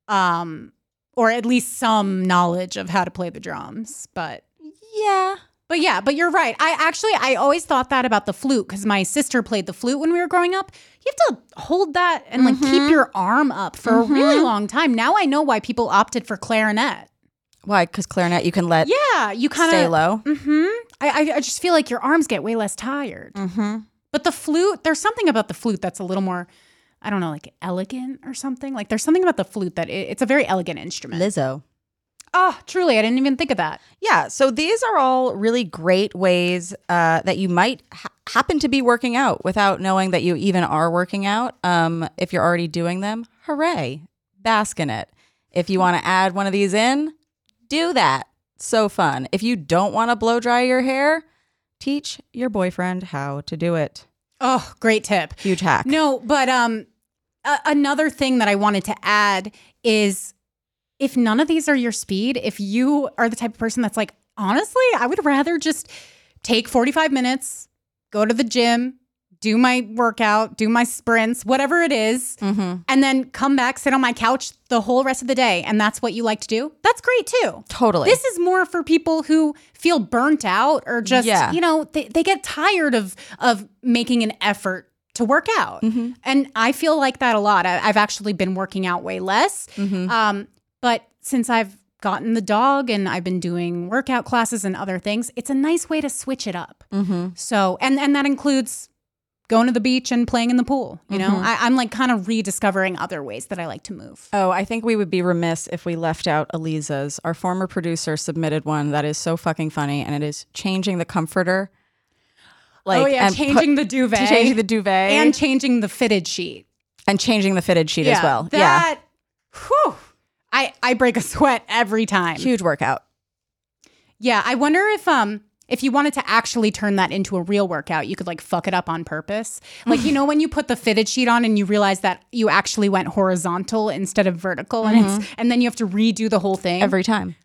um, or at least some knowledge of how to play the drums. But Yeah. But yeah, but you're right. I actually I always thought that about the flute because my sister played the flute when we were growing up. You have to hold that and like keep your arm up for a really long time. Now I know why people opted for clarinet. Why? Because clarinet, you can let Yeah, you kind of stay low. Mm-hmm. I, I I just feel like your arms get way less tired. Mm-hmm. But the flute, there's something about the flute that's a little more, I don't know, like elegant or something. Like there's something about the flute that it, it's a very elegant instrument. Lizzo. Oh, truly, I didn't even think of that. Yeah. So these are all really great ways uh, that you might ha- happen to be working out without knowing that you even are working out. Um, if you're already doing them, hooray, bask in it. If you want to add one of these in, do that. So fun. If you don't want to blow dry your hair, teach your boyfriend how to do it. Oh, great tip. Huge hack. No, but um, a- another thing that I wanted to add is if none of these are your speed, if you are the type of person that's like, honestly, I would rather just take 45 minutes, go to the gym, do my workout, do my sprints, whatever it is, Mm-hmm. and then come back, sit on my couch the whole rest of the day, and that's what you like to do, that's great too. Totally. This is more for people who feel burnt out or just, Yeah. you know, they, they get tired of of making an effort to work out. Mm-hmm. And I feel like that a lot. I, I've actually been working out way less. Mm-hmm. Um, but since I've gotten the dog and I've been doing workout classes and other things, it's a nice way to switch it up. mm-hmm. So, and and that includes going to the beach and playing in the pool. You know, Mhm. I, I'm like kind of rediscovering other ways that I like to move. Oh, I think we would be remiss if we left out Eliza's. Our former producer submitted one that is so fucking funny, and it is changing the comforter. oh yeah, and put- changing the duvet, changing the duvet, and changing the fitted sheet. and changing the fitted sheet as well. That, whew, I I break a sweat every time. huge workout. Yeah, I wonder if um if you wanted to actually turn that into a real workout, you could like fuck it up on purpose. Like you know when you put the fitted sheet on and you realize that you actually went horizontal instead of vertical and it's and then you have to redo the whole thing. Every time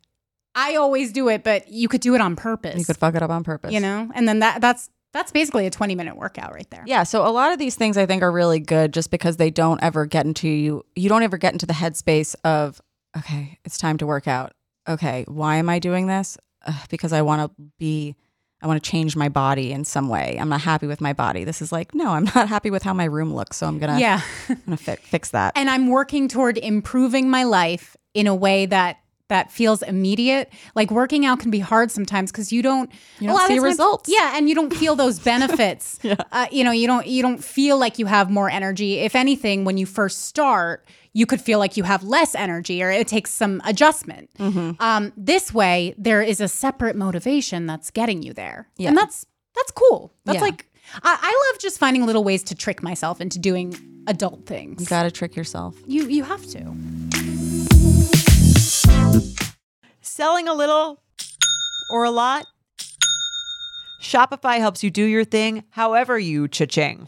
I always do it, but you could do it on purpose. you could fuck it up on purpose. you know? And then that that's that's basically a 20 minute workout right there. Yeah, so a lot of these things I think are really good just because they don't ever get into you. You don't ever get into the headspace of, okay, it's time to work out. Okay, why am I doing this? Uh, because I want to be, I want to change my body in some way. I'm not happy with my body. This is like, no, I'm not happy with how my room looks. So I'm gonna, Yeah. I'm gonna fi- fix that. and I'm working toward improving my life in a way that that feels immediate. Like working out can be hard sometimes because you don't You don't lot of see times- results. Yeah, and you don't feel those benefits. uh, you know, you don't you don't feel like you have more energy. If anything, when you first start, you could feel like you have less energy, or it takes some adjustment. Mm-hmm. Um, this way, there is a separate motivation that's getting you there, Yeah. and that's that's cool. That's Yeah. like I, I love just finding little ways to trick myself into doing adult things. You got to trick yourself. you you have to. Selling a little or a lot? Shopify helps you do your thing however you cha-ching.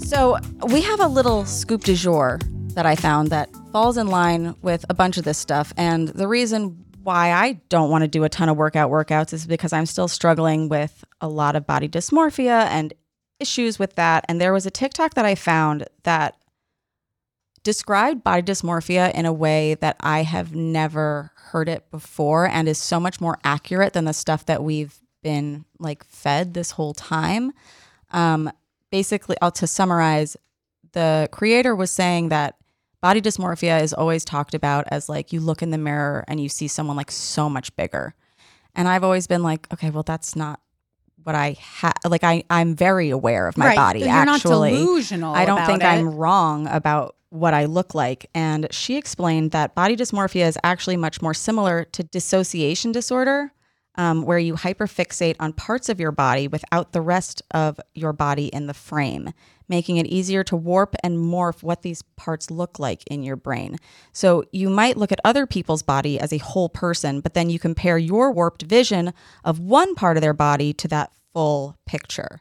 So we have a little scoop du jour that I found that falls in line with a bunch of this stuff. And the reason why I don't want to do a ton of workout workouts is because I'm still struggling with a lot of body dysmorphia and issues with that. And there was a TikTok that I found that described body dysmorphia in a way that I have never heard it before and is so much more accurate than the stuff that we've been like fed this whole time. Um, basically, uh, to summarize, the creator was saying that body dysmorphia is always talked about as like you look in the mirror and you see someone like so much bigger. And I've always been like, okay, well, that's not what I have. Like, I, I'm very aware of my Right. body. You're not actually, delusional I don't think it. I'm wrong about what I look like. And she explained that body dysmorphia is actually much more similar to dissociation disorder, um, where you hyperfixate on parts of your body without the rest of your body in the frame, making it easier to warp and morph what these parts look like in your brain. So you might look at other people's body as a whole person, but then you compare your warped vision of one part of their body to that full picture.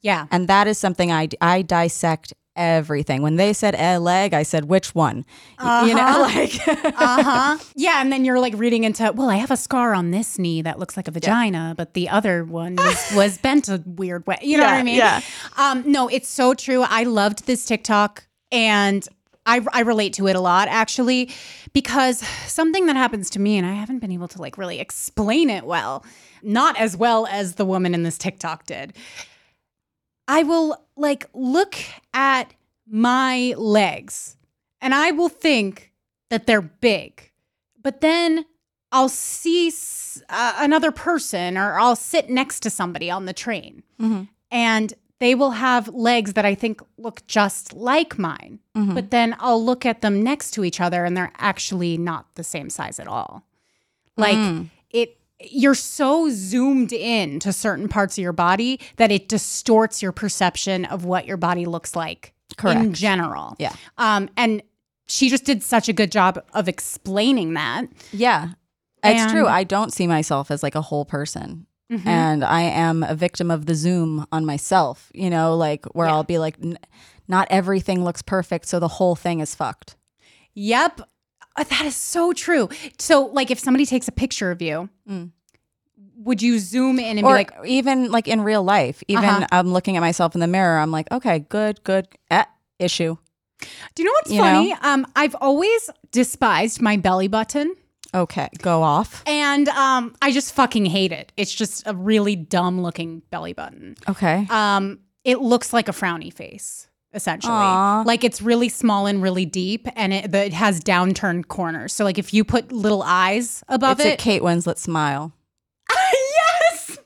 Yeah. And that is something I, I dissect everything. When they said a leg, I said, which one? Y- You know, like, uh huh. Yeah, and then you're like reading into, well, I have a scar on this knee that looks like a vagina, but the other one was, was bent a weird way. You know what I mean? yeah. Um, no, it's so true. I loved this TikTok and I, I relate to it a lot actually because something that happens to me and I haven't been able to like really explain it well, not as well as the woman in this TikTok did. I will like look at my legs and I will think that they're big. But then I'll see s- uh, another person or I'll sit next to somebody on the train mm-hmm. and they will have legs that I think look just like mine. Mm-hmm. But then I'll look at them next to each other and they're actually not the same size at all. Like mm. it you're so zoomed in to certain parts of your body that it distorts your perception of what your body looks like Correct. in general. Yeah. Um and she just did such a good job of explaining that. yeah, it's And- true. I don't see myself as like a whole person. and I am a victim of the zoom on myself, you know, like where I'll be like, "N- not everything looks perfect, so the whole thing is fucked. Yep. Uh, That is so true. So, like, if somebody takes a picture of you, would you zoom in and or be like, even like in real life, even Uh-huh. I'm looking at myself in the mirror, I'm like, okay, good, good, eh, issue. do you know what's You funny? know? Um, I've always despised my belly button. Okay, go off. And um, I just fucking hate it. It's just a really dumb looking belly button. Okay. Um, it looks like a frowny face, essentially. Aw. Like it's really small and really deep, and it, it has downturned corners. So, like if you put little eyes above it. it's a Kate Winslet smile. yes,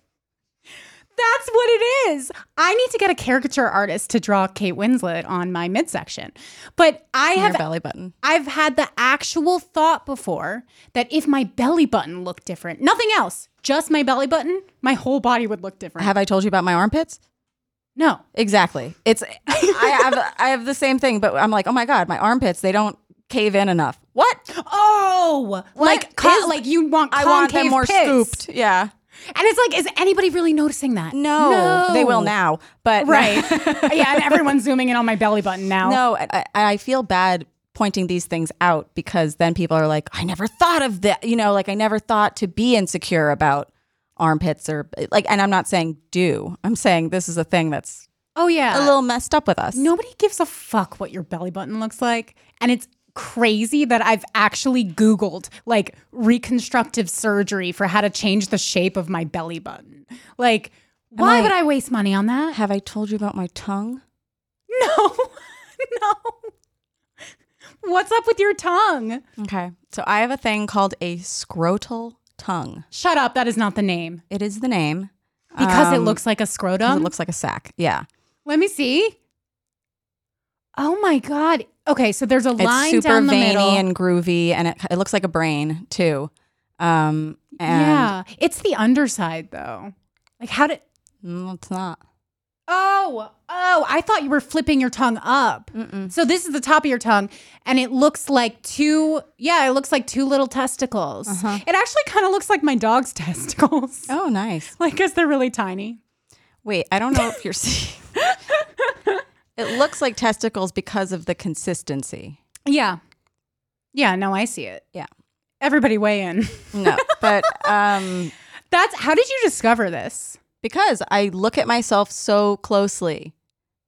that's what it is. I need to get a caricature artist to draw Kate Winslet on my midsection. But I Your have belly button. I've had the actual thought before that if my belly button looked different, nothing else, just my belly button, my whole body would look different. Have I told you about my armpits? No. Exactly. It's I have I have the same thing, but I'm like, oh my god, my armpits they don't cave in enough. What? Oh, like co- is- like you want I want them more pits. scooped. Yeah. And it's like, is anybody really noticing that? No, they will now. But Right. yeah, and everyone's zooming in on my belly button now. no, I, I feel bad pointing these things out because then people are like, I never thought of that. You know, like I never thought to be insecure about armpits or like. And I'm not saying do. I'm saying this is a thing that's Oh yeah. a little messed up with us. Nobody gives a fuck what your belly button looks like. And it's crazy that I've actually Googled like reconstructive surgery for how to change the shape of my belly button. Like, why I- would I waste money on that? Have I told you about my tongue? No, no. What's up with your tongue? Okay. So I have a thing called a scrotal tongue. Shut up. That is not the name. It is the name. Because it Um, looks like a 'cause scrotum. It looks like a sack. Yeah. Let me see. Oh my god. Okay, so there's a It's line super down the veiny middle. and groovy, and it, it looks like a brain too. Um, and yeah, it's the underside though. Like how did? Mm, it's not. Oh, oh! I thought you were flipping your tongue up. So this is the top of your tongue, and it looks like two. Yeah, it looks like two little testicles. It actually kind of looks like my dog's testicles. Oh, nice. Like, cause they're really tiny. Wait, I don't know if you're seeing. it looks like testicles because of the consistency. Yeah, yeah. No, I see it. Yeah. Everybody weigh in. No, but um, That's how did you discover this? Because I look at myself so closely,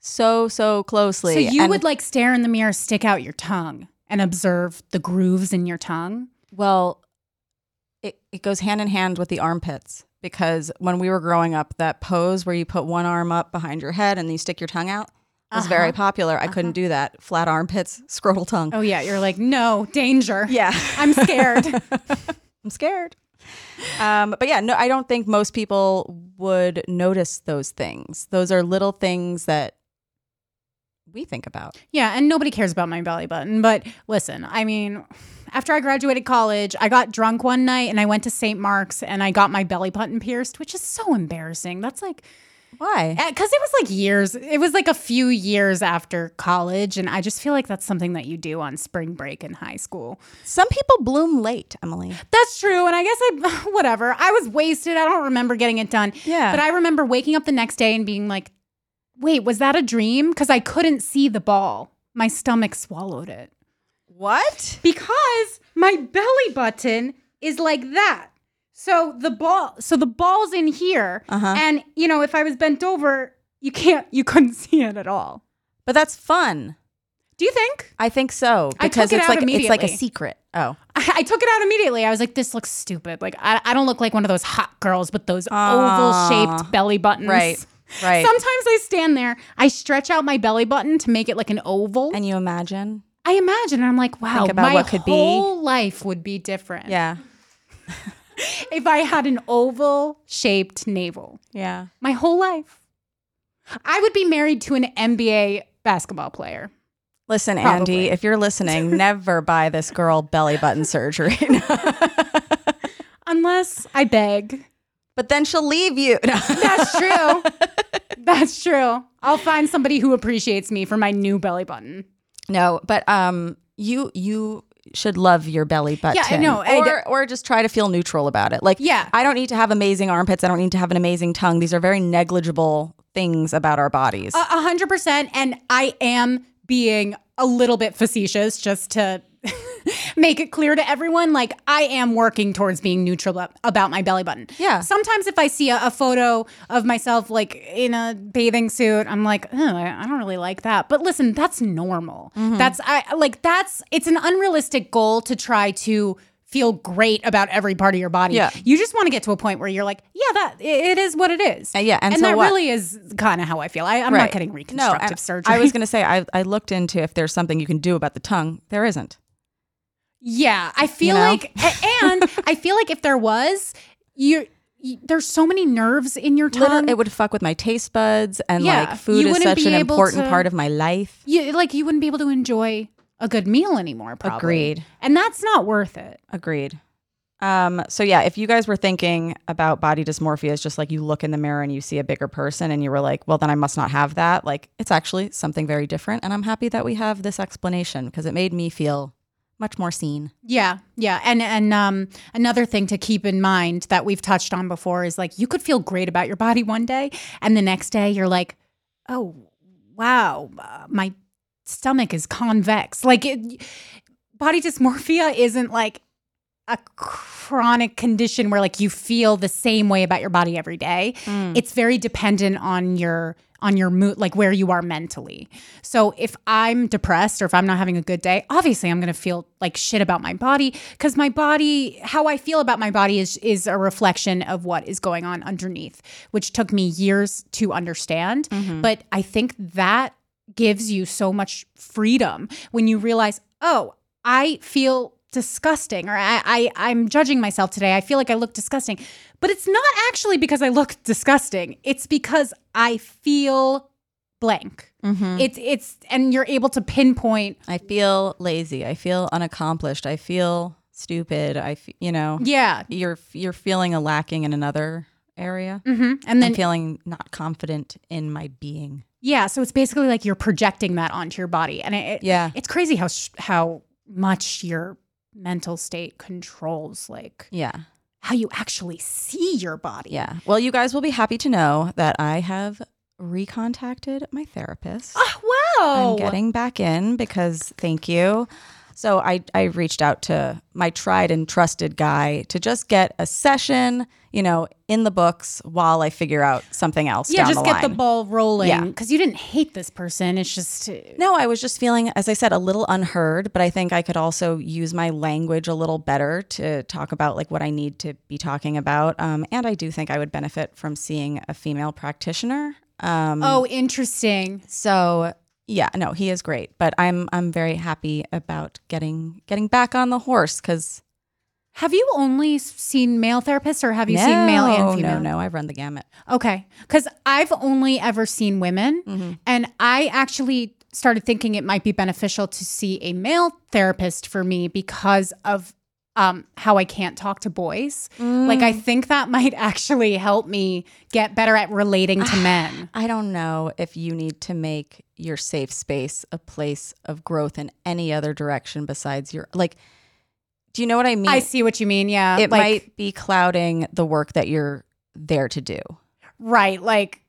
so so closely. So you and- would like stare in the mirror, stick out your tongue, and observe the grooves in your tongue. Well, it, it goes hand in hand with the armpits because when we were growing up, that pose where you put one arm up behind your head and you stick your tongue out was very uh-huh. popular. I couldn't uh-huh. do that. Flat armpits, scrotal tongue. Oh yeah, you're like no danger. Yeah. I'm scared. I'm scared. Um, but yeah, no, I don't think most people would notice those things. Those are little things that we think about. yeah, and nobody cares about my belly button. But listen, I mean, after I graduated college, I got drunk one night and I went to St. Mark's and I got my belly button pierced, which is so embarrassing. That's like Why? Eh, because it was like years. It was like a few years after college, and I just feel like that's something that you do on spring break in high school. Some people bloom late, Emily. That's true. And I guess I, whatever. I was wasted. I don't remember getting it done. Yeah. But I remember waking up the next day and being like, wait, was that a dream? Because I couldn't see the ball. My stomach swallowed it. What? Because my belly button is like that. So the ball, so the ball's in here. Uh-huh. And, you know, if I was bent over, you can't, you couldn't see it at all. But that's fun. Do you think? I think so I because took it it's out like it's like a secret. Oh, I, I took it out immediately. I was like, this looks stupid. Like, I, I don't look like one of those hot girls with those oval shaped belly buttons. Right, right. Sometimes I stand there, I stretch out my belly button to make it like an oval. and you imagine? I imagine, and I'm like, wow, Think about my what could be. whole life would be different Yeah, if I had an oval shaped navel. yeah. My whole life. I would be married to an NBA basketball player. Listen, Probably. Andy, if you're listening, never buy this girl belly button surgery. Unless I beg. but then she'll leave you. No. That's true. That's true. I'll find somebody who appreciates me for my new belly button. No, but um, you you should love your belly button. Yeah, I know. I Or, or just try to feel neutral about it. Like, Yeah. I don't need to have amazing armpits. I don't need to have an amazing tongue. These are very negligible things about our bodies. A hundred percent. And I am being a little bit facetious just to make it clear to everyone. Like I am working towards being neutral about my belly button. Yeah. Sometimes if I see a, a photo of myself like in a bathing suit, I'm like, oh, I I don't really like that. But listen, that's normal. That's I like that's it's an unrealistic goal to try to feel great about every part of your body. Yeah. You just want to get to a point where you're like, yeah, that it is what it is. Uh, yeah, and and so that what? really is kind of how I feel. I, I'm not getting reconstructive and surgery. I was going to say, I, I looked into if there's something you can do about the tongue. There isn't. Yeah, I feel know? like, and I feel like if there was, you, you there's so many nerves in your tongue. Literally, it would fuck with my taste buds, and Yeah, like food is such an important to- part of my life. you like you wouldn't be able to enjoy a good meal anymore. Probably. Agreed. and that's not worth it. Agreed. Um, so yeah, if you guys were thinking about body dysmorphia as just like you look in the mirror and you see a bigger person and you were like, well, then I must not have that. Like it's actually something very different. And I'm happy that we have this explanation because it made me feel much more seen. Yeah, yeah, and and um, another thing to keep in mind that we've touched on before is like you could feel great about your body one day, and the next day you're like, oh, wow, uh, my stomach is convex. Like it, body dysmorphia isn't like a chronic condition where like you feel the same way about your body every day. It's very dependent on your on your mood like where you are mentally. So if I'm depressed or if I'm not having a good day, obviously I'm going to feel like shit about my body cuz my body how I feel about my body is is a reflection of what is going on underneath, which took me years to understand. Mm-hmm. But I think that gives you so much freedom when you realize, "Oh, I feel disgusting or I, I i'm judging myself today i feel like i look disgusting but it's not actually because i look disgusting it's because i feel blank it's it's and you're able to pinpoint I feel lazy. I feel unaccomplished. I feel stupid. I, f- you know, yeah you're you're feeling a lacking in another area. hmm and then I'm feeling not confident in my being. yeah so it's basically like you're projecting that onto your body and it, it- Yeah. it's crazy how sh- how much your mental state controls like Yeah. How you actually see your body Yeah. Well, you guys will be happy to know that I have recontacted my therapist. oh wow I'm getting back in because thank you. So I I reached out to my tried and trusted guy to just get a session, you know, in the books while I figure out something else. yeah just the get the ball rolling Yeah. because you didn't hate this person it's just No, I was just feeling, as I said, a little unheard, but I think I could also use my language a little better to talk about like what I need to be talking about. Um, and I do think I would benefit from seeing a female practitioner. Um, Oh, interesting. so yeah, no, he is great, but I'm I'm very happy about getting getting back on the horse because Have you only seen male therapists or have you seen male and female? No, no, I've run the gamut. Okay. Because I've only ever seen women. Mm-hmm. And I actually started thinking it might be beneficial to see a male therapist for me because of um, how I can't talk to boys. Like, I think that might actually help me get better at relating to men. I don't know if you need to make your safe space a place of growth in any other direction besides your like. Do you know what I mean? I see what you mean. Yeah. it like, might be clouding the work that you're there to do. Right. Like,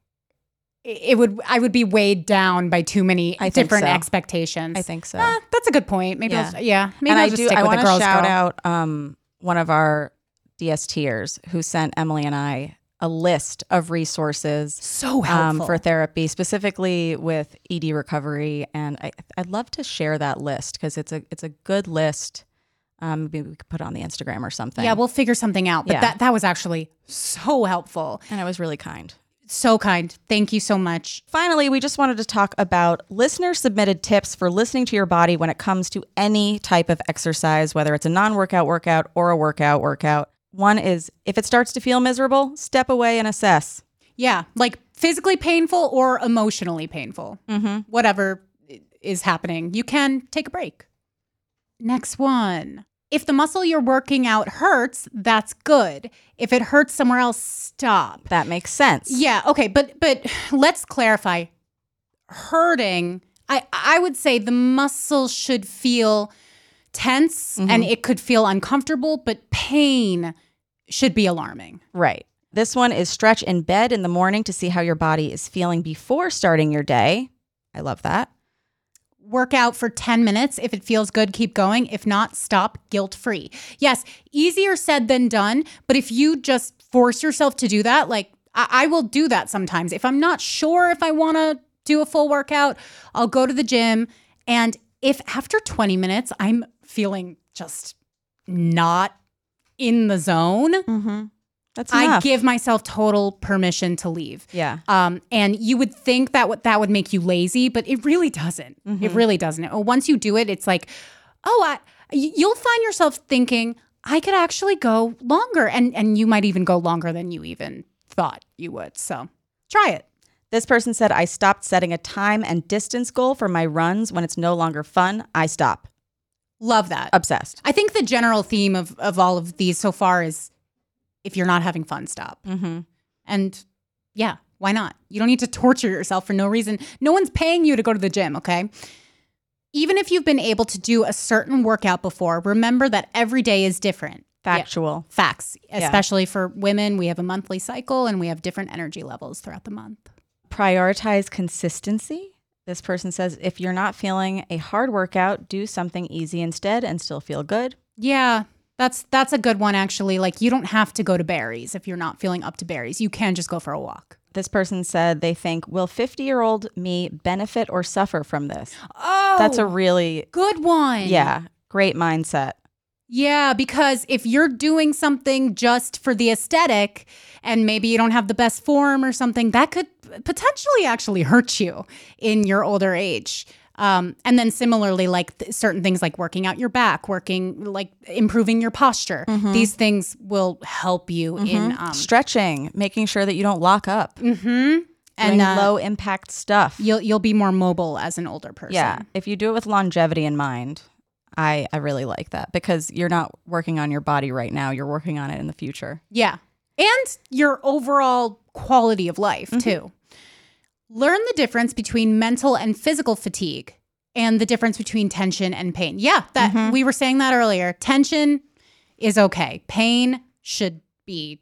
it would, I would be weighed down by too many I different so. expectations. I think so. Ah, that's a good point. Maybe, Yeah. I'll, yeah. Maybe and I'll I just do. stick I with want the to girls. shout girl. out um, one of our DSTers who sent Emily and I a list of resources So um, helpful for therapy, specifically with ED recovery. And I, I'd love to share that list because it's a it's a good list. Um, maybe we could put it on the Instagram or something. Yeah, we'll figure something out. But Yeah. that that was actually so helpful. and it was really kind. So kind. Thank you so much. Finally, we just wanted to talk about listener submitted tips for listening to your body when it comes to any type of exercise, whether it's a non workout workout or a workout workout. One is if it starts to feel miserable, step away and assess. Yeah, like physically painful or emotionally painful. Mm-hmm. Whatever is happening, you can take a break. Next one. If the muscle you're working out hurts, that's good. If it hurts somewhere else, stop. That makes sense. Yeah, okay, but but let's clarify. Hurting, I I would say the muscle should feel tense Mm-hmm. and it could feel uncomfortable, but pain should be alarming. Right. This one is stretch in bed in the morning to see how your body is feeling before starting your day. I love that. Work out for 10 minutes. If it feels good, keep going. If not, stop guilt free. Yes, easier said than done. But if you just force yourself to do that, like I, I will do that sometimes. If I'm not sure if I want to do a full workout, I'll go to the gym. And if after 20 minutes I'm feeling just not in the zone, Mm-hmm. That's I give myself total permission to leave. Yeah. Um, and you would think that would that would make you lazy, but it really doesn't. It really doesn't. Uh, Once you do it, it's like, oh, I, you'll find yourself thinking, I could actually go longer, and and you might even go longer than you even thought you would. So try it. This person said, I stopped setting a time and distance goal for my runs when it's no longer fun. I stop. Love that. Obsessed. I think the general theme of of all of these so far is, if you're not having fun, stop. Mm-hmm. And yeah, why not? You don't need to torture yourself for no reason. No one's paying you to go to the gym, okay? Even if you've been able to do a certain workout before, remember that every day is different. Yeah, Factual. Facts, especially for women. We have a monthly cycle and we have different energy levels throughout the month. Prioritize consistency. This person says, if you're not feeling a hard workout, do something easy instead and still feel good. Yeah, that's that's a good one actually. Like you don't have to go to Barry's if you're not feeling up to Barry's. You can just go for a walk. This person said they think, will 50 year old me benefit or suffer from this? Oh, That's a really, good one. yeah, great mindset. Yeah, because if you're doing something just for the aesthetic and maybe you don't have the best form or something, that could potentially actually hurt you in your older age. Um, and then similarly, like th- certain things like working out your back, working like improving your posture, these things will help you in. Um, Stretching, making sure that you don't lock up, mhm. and And uh, low impact stuff. you'll you'll be more mobile as an older person. Yeah. If you do it with longevity in mind, I, I really like that because you're not working on your body right now. You're working on it in the future. Yeah. And your overall quality of life, too. Learn the difference between mental and physical fatigue and the difference between tension and pain. Yeah, that we were saying that earlier. Tension is okay. Pain should be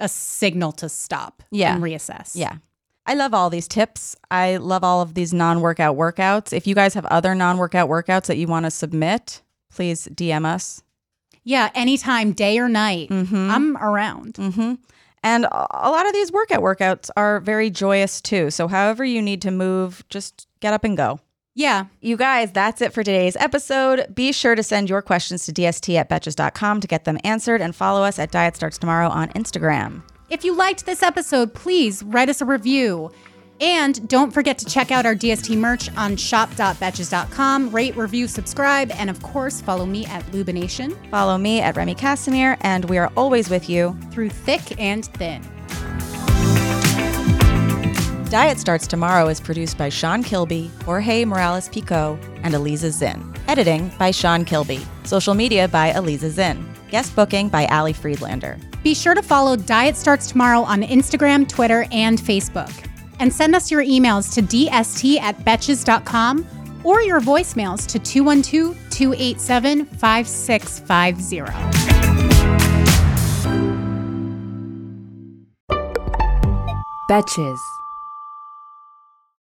a signal to stop Yeah. and reassess. Yeah. I love all these tips. I love all of these non workout workouts. If you guys have other non workout workouts that you want to submit, please DM us. Yeah, anytime, day or night. Mhm. I'm around. hmm And a a lot of these workout workouts are very joyous too. So, however you need to move, just get up and go. Yeah. You guys, that's it for today's episode. Be sure to send your questions to dst at betches.com to get them answered and follow us at Diet Starts Tomorrow on Instagram. If you liked this episode, please write us a review. And don't forget to check out our DST merch on shop.betches.com. Rate, review, subscribe, and of course, follow me at Lubination Follow me at Remy Kassimir, and we are always with you. through thick and thin. Diet Starts Tomorrow is produced by Sean Kilby, Jorge Morales Pico, and Eliza Zinn. Editing by Sean Kilby. Social media by Eliza Zinn. Guest booking by Ali Friedlander. Be sure to follow Diet Starts Tomorrow on Instagram, Twitter, and Facebook. And send us your emails to dst at betches.com or your voicemails to 212 287 5650. Betches.